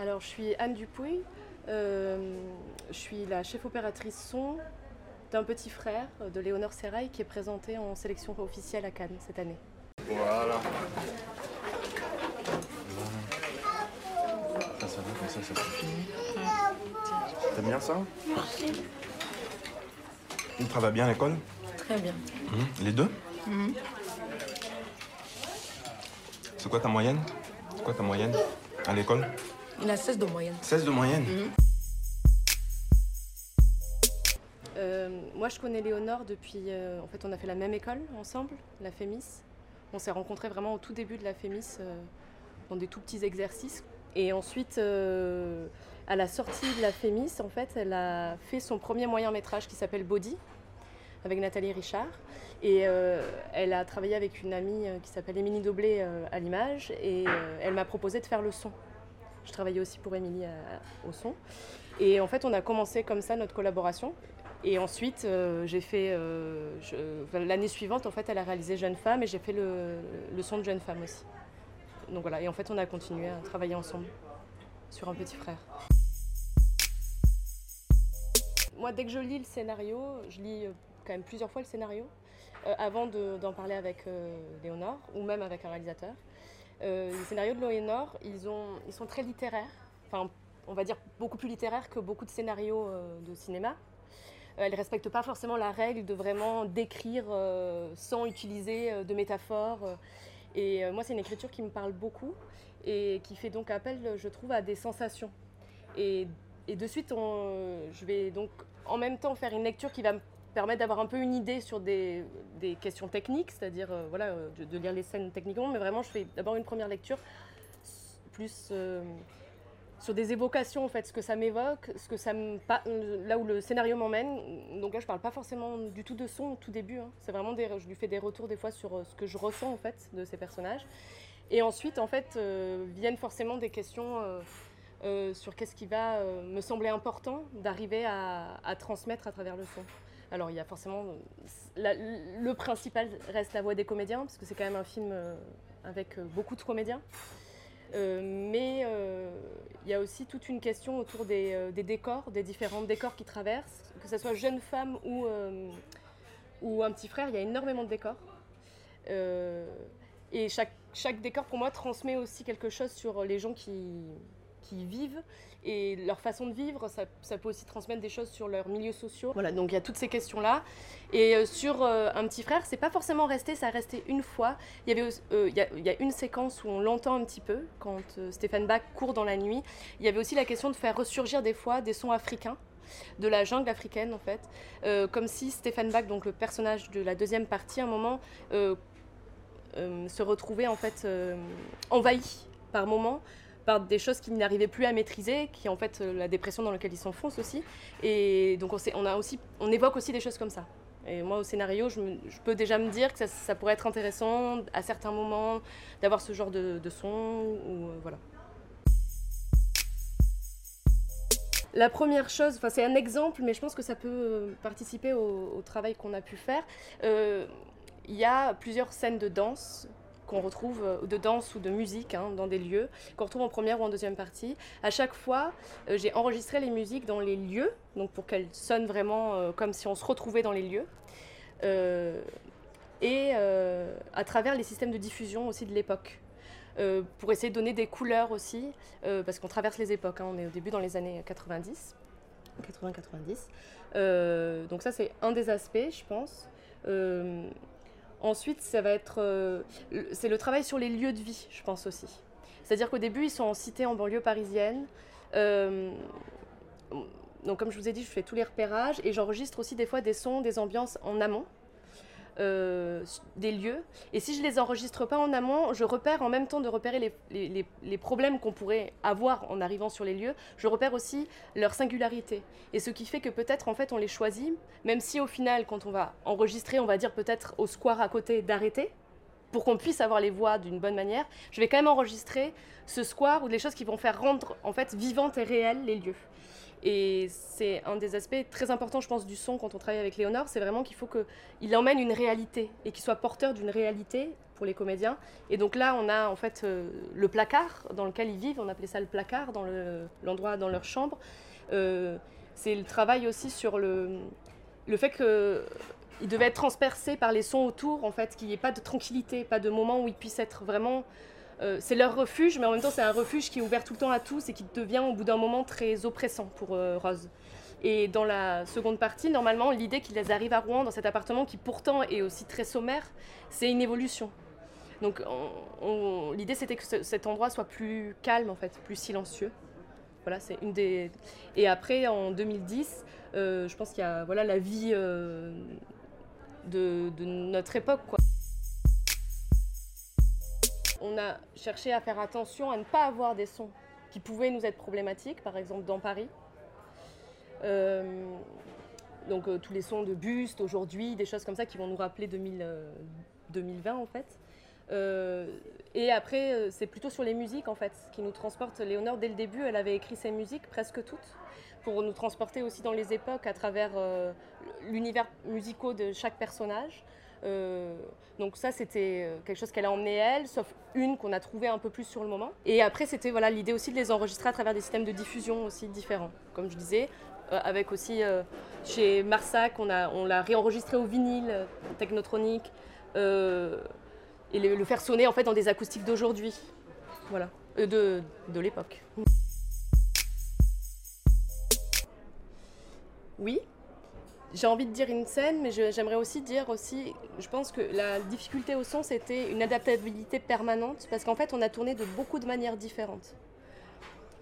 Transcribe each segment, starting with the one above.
Alors, je suis Anne Dupouille. Euh, je suis la chef opératrice son d'un petit frère de Léonore Serrail qui est présenté en sélection officielle à Cannes cette année. Voilà. Ça, ça va comme ça, ça suffit. T'aimes bien ça? Il travaille bien à l'école? Très bien. Mhm. Les deux? C'est quoi ta moyenne? C'est quoi ta moyenne à l'école? Il a 16 de moyenne. 16 de moyenne Euh, moi, je connais Léonore depuis. euh, en fait, on a fait la même école ensemble, la FEMIS. On s'est rencontrés vraiment au tout début de la FEMIS euh, dans des tout petits exercices. Et ensuite, euh, à la sortie de la FEMIS, en fait, elle a fait son premier moyen métrage qui s'appelle Body avec Nathalie Richard. Et euh, elle a travaillé avec une amie qui s'appelle Émilie Doblé euh, à l'image. Et euh, elle m'a proposé de faire le son. Je travaillais aussi pour Émilie à- au son. Et en fait, on a commencé comme ça notre collaboration. Et ensuite, euh, j'ai fait. euh, L'année suivante, en fait, elle a réalisé Jeune Femme et j'ai fait le, le son de Jeune Femme aussi. Donc voilà, et en fait, on a continué à travailler ensemble sur un petit frère. Moi, dès que je lis le scénario, je lis euh, quand même plusieurs fois le scénario euh, avant de- d'en parler avec euh, Léonore ou même avec un réalisateur. Euh, les scénarios de Léonore, ils, ils sont très littéraires, enfin, on va dire beaucoup plus littéraires que beaucoup de scénarios euh, de cinéma. Euh, ne respecte pas forcément la règle de vraiment décrire euh, sans utiliser de métaphores. Et moi, c'est une écriture qui me parle beaucoup et qui fait donc appel, je trouve, à des sensations. Et, de suite, je vais donc en même temps faire une lecture qui va me permettre d'avoir un peu une idée sur des, questions techniques, c'est-à-dire euh, voilà, euh, de, lire les scènes techniquement, mais vraiment, je fais d'abord une première lecture plus euh, sur des évocations, en fait, ce que ça m'évoque, ce que ça me, là où le scénario m'emmène. Donc là, je parle pas forcément du tout de son au tout début. hein. C'est vraiment des, je lui fais des retours des fois sur ce que je ressens en fait de ces personnages. Et ensuite, en fait, viennent forcément des questions sur qu'est-ce qui va me sembler important d'arriver à transmettre à travers le son. Alors, il y a forcément. le principal reste la voix des comédiens, parce que c'est quand même un film euh, avec euh, beaucoup de comédiens. Euh, mais il y a aussi toute une question autour des, décors, des différents décors qui traversent, que ce soit jeune femme ou, un petit frère, il y a énormément de décors. Et chaque, chaque décor, pour moi, transmet aussi quelque chose sur les gens qui, qui vivent et leur façon de vivre. Ça, peut aussi transmettre des choses sur leurs milieux sociaux. Voilà, donc il y a toutes ces questions-là. Et euh, sur euh, un petit frère, c'est pas forcément resté, ça a resté une fois. Il y, avait, euh, il y, a, une séquence où on l'entend un petit peu, quand euh, Stéphane Bach court dans la nuit. Il y avait aussi la question de faire ressurgir des fois des sons africains de la jungle africaine en fait, comme si Stéphane Bach, donc le personnage de la deuxième partie, à un moment se retrouvait en fait envahi par moments des choses qu'il n'arrivait plus à maîtriser, qui est en fait euh, la dépression dans laquelle il s'enfonce aussi. Et donc on, a aussi, on évoque aussi des choses comme ça. Et moi au scénario, je, peux déjà me dire que ça, pourrait être intéressant à certains moments d'avoir ce genre de, son. Ou, euh, voilà. La première chose, enfin c'est un exemple, mais je pense que ça peut euh, participer au, travail qu'on a pu faire. Il y a plusieurs scènes de danse qu'on retrouve, euh, de danse ou de musique hein, dans des lieux, qu'on retrouve en première ou en deuxième partie. À chaque fois, euh, j'ai enregistré les musiques dans les lieux, donc pour qu'elles sonnent vraiment euh, comme si on se retrouvait dans les lieux. Et à travers les systèmes de diffusion aussi de l'époque. Pour essayer de donner des couleurs aussi, parce qu'on traverse les époques, hein, on est au début dans les années 90, 80-90. Euh, donc ça c'est un des aspects, je pense. Ensuite, ça va être, euh, c'est le travail sur les lieux de vie, je pense aussi. C'est-à-dire qu'au début, ils sont en cité en banlieue parisienne. Euh, donc comme je vous ai dit, je fais tous les repérages et j'enregistre aussi des fois des sons, des ambiances en amont. Euh, des lieux. Et si je les enregistre pas en amont, je repère en même temps de repérer les, les- les- les problèmes qu'on pourrait avoir en arrivant sur les lieux, je repère aussi leur singularité. Et ce qui fait que peut-être en fait on les choisit, même si au final quand on va enregistrer, on va dire peut-être au square à côté d'arrêter, pour qu'on puisse avoir les voix d'une bonne manière, je vais quand même enregistrer ce square ou des choses qui vont faire rendre en fait vivantes et réelles les lieux. Et c'est un des aspects très importants, je pense, du son quand on travaille avec Léonore, c'est vraiment qu'il faut qu'il emmène une réalité et qu'il soit porteur d'une réalité pour les comédiens. Et donc là, on a en fait euh, le placard dans lequel ils vivent, on appelait ça le placard, dans le- l'endroit dans leur chambre. Euh, c'est le travail aussi sur le, le fait qu'ils devaient être transpercés par les sons autour, en fait, qu'il n'y ait pas de tranquillité, pas de moment où ils puissent être vraiment... euh, c'est leur refuge, mais en même temps, c'est un refuge qui est ouvert tout le temps à tous et qui devient au bout d'un moment très oppressant pour euh, Rose. Et dans la seconde partie, normalement, l'idée qu'ils arrivent à Rouen, dans cet appartement qui pourtant est aussi très sommaire, c'est une évolution. Donc on- on- l'idée c'était que ce- cet endroit soit plus calme en fait, plus silencieux. Voilà, c'est une des. Et après en 2010, euh, je pense qu'il y a voilà la vie de, de notre époque quoi. On a cherché à faire attention à ne pas avoir des sons qui pouvaient nous être problématiques, par exemple dans Paris. Euh, donc euh, tous les sons de buste aujourd'hui, des choses comme ça qui vont nous rappeler 2000, euh, 2020 en fait. Et après, c'est plutôt sur les musiques en fait, qui nous transportent. Léonore, dès le début, elle avait écrit ses musiques, presque toutes, pour nous transporter aussi dans les époques à travers l'univers musicaux de chaque personnage. Euh, donc ça, c'était euh, quelque chose qu'elle a emmené elle, sauf une qu'on a trouvée un peu plus sur le moment. Et après, c'était voilà l'idée aussi de les enregistrer à travers des systèmes de diffusion aussi différents, comme je disais, euh, avec aussi chez Marsac, on a on l'a réenregistré au vinyle technotronique. et le, faire sonner en fait dans des acoustiques d'aujourd'hui, voilà, de, de l'époque. Oui, j'ai envie de dire une scène, mais j'aimerais aussi dire aussi, je pense que la difficulté au son c'était une adaptabilité permanente parce qu'en fait on a tourné de beaucoup de manières différentes.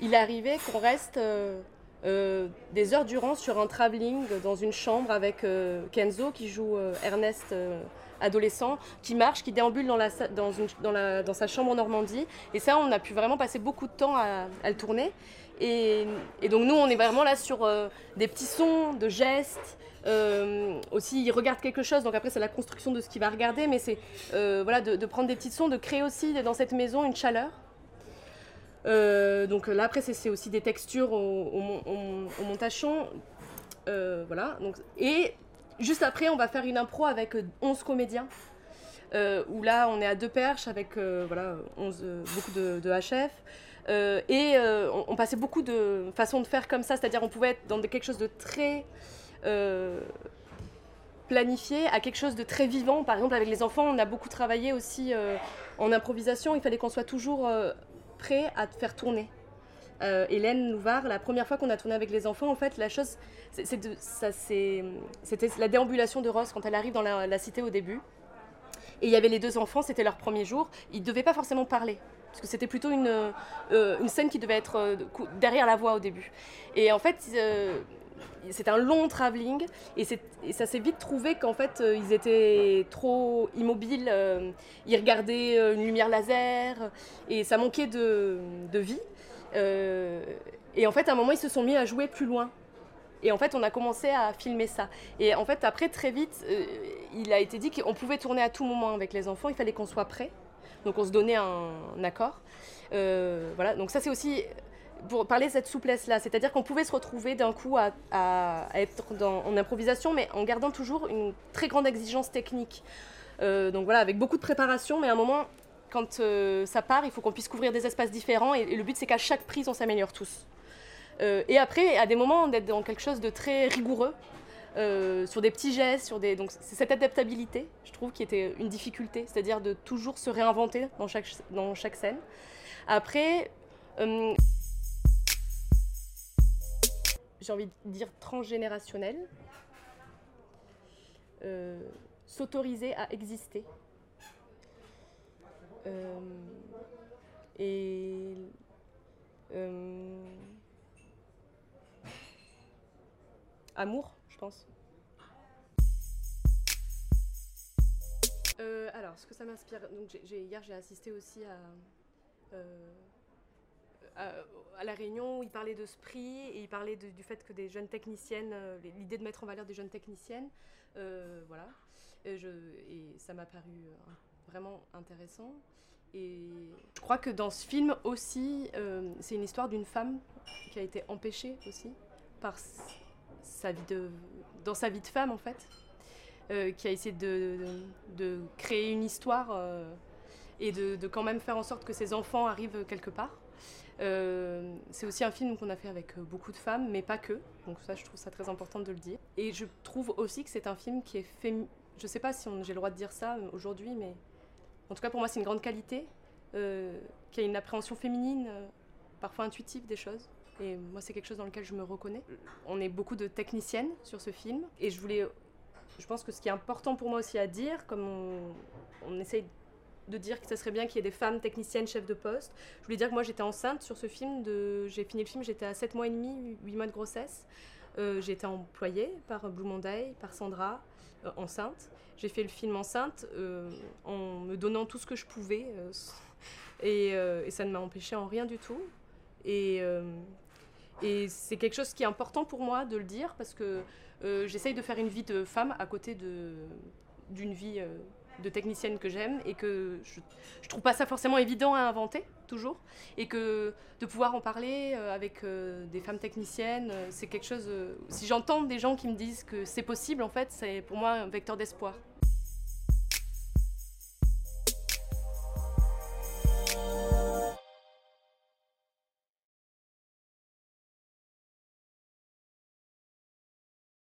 Il arrivé qu'on reste euh, euh, des heures durant sur un travelling dans une chambre avec euh, Kenzo qui joue Ernest adolescent, qui marche, qui déambule dans, sa- chambre en Normandie. Et ça, on a pu vraiment passer beaucoup de temps à le tourner. Et, donc nous, on est vraiment là sur euh, des petits sons, de gestes. Euh, aussi, il regarde quelque chose, donc après c'est la construction de ce qu'il va regarder, mais c'est euh, voilà, de, prendre des petits sons, de créer aussi dans cette maison une chaleur. Donc là après c'est- aussi des textures au, au voilà. Donc, et juste après on va faire une impro avec euh, 11 comédiens. où là on est à deux perches avec voilà, 11, euh, beaucoup de HF. Euh, et euh, on, passait beaucoup de façons de faire comme ça, c'est-à-dire on pouvait être dans quelque chose de très euh, planifié à quelque chose de très vivant. Par exemple avec les enfants on a beaucoup travaillé aussi en improvisation, il fallait qu'on soit toujours prêt à faire tourner. Hélène Louvard, la première fois qu'on a tourné avec les enfants, en fait, la chose, c'était la déambulation de Rose quand elle arrive dans la cité au début. Et il y avait les deux enfants, c'était leur premier jour. Ils ne devaient pas forcément parler, parce que c'était plutôt une, euh, scène qui devait être euh, derrière la voix au début. Et en fait, euh, c'était un long travelling, et, c'est- ça s'est vite trouvé qu'en fait, ils étaient trop immobiles. ils regardaient une lumière laser, et ça manquait de, vie. Et en fait, à un moment, ils se sont mis à jouer plus loin. Et en fait, on a commencé à filmer ça. Et en fait, après, très vite, il a été dit qu'on pouvait tourner à tout moment avec les enfants. Il fallait qu'on soit prêt. Donc, on se donnait un, accord. Euh, voilà. Donc, ça, c'est aussi pour parler de cette souplesse-là. C'est-à-dire qu'on pouvait se retrouver d'un coup à, être en improvisation, mais en gardant toujours une très grande exigence technique. Euh, donc, voilà, avec beaucoup de préparation, mais à un moment, quand euh, ça part, il faut qu'on puisse couvrir des espaces différents. Et, le but, c'est qu'à chaque prise, on s'améliore tous. Et après, à des moments, d'être dans quelque chose de très rigoureux, euh, sur des petits gestes, sur des... donc c'est cette adaptabilité, je trouve, qui était une difficulté, c'est-à-dire de toujours se réinventer dans chaque, scène. Après, euh, j'ai envie de dire transgénérationnel, euh, s'autoriser à exister. Et amour, je pense. Euh, alors, ce que ça m'inspire, donc hier j'ai assisté aussi à, euh, à, à la réunion où il parlait de ce prix et il parlait du fait que des jeunes techniciennes, euh, l'idée de mettre en valeur des jeunes techniciennes, voilà. Et, et ça m'a paru vraiment intéressant. Et je crois que dans ce film aussi, c'est une histoire d'une femme qui a été empêchée aussi par dans sa vie de femme en fait, euh, qui a essayé de, créer une histoire euh, et de, quand même faire en sorte que ces enfants arrivent quelque part. Euh, c'est aussi un film qu'on a fait avec beaucoup de femmes, mais pas que. Donc ça, je trouve ça très important de le dire. Et je trouve aussi que c'est un film qui est féminin. Je sais pas si j'ai le droit de dire ça aujourd'hui, mais en tout cas pour moi c'est une grande qualité, qui a une appréhension féminine, parfois intuitive des choses. Et moi c'est quelque chose dans lequel je me reconnais. On est beaucoup de techniciennes sur ce film, et je voulais, je pense que ce qui est important pour moi aussi à dire, comme on, essaye de dire que ce serait bien qu'il y ait des femmes techniciennes chefs de poste. Je voulais dire que moi j'étais enceinte sur ce film. De... J'ai fini le film, j'étais à 7 mois et demi, 8 mois de grossesse. Euh, j'ai été employée par Blue Monday, par Sandra, euh, enceinte. J'ai fait le film enceinte euh, en me donnant tout ce que je pouvais. euh, et, ça ne m'a empêché en rien du tout. Et, et c'est quelque chose qui est important pour moi de le dire parce que euh, j'essaye de faire une vie de femme à côté d'une vie euh, de technicienne que j'aime et que je, je trouve pas ça forcément évident à inventer toujours. Et que de pouvoir en parler euh, avec des femmes techniciennes c'est quelque chose si j'entends des gens qui me disent que c'est possible en fait c'est pour moi un vecteur d'espoir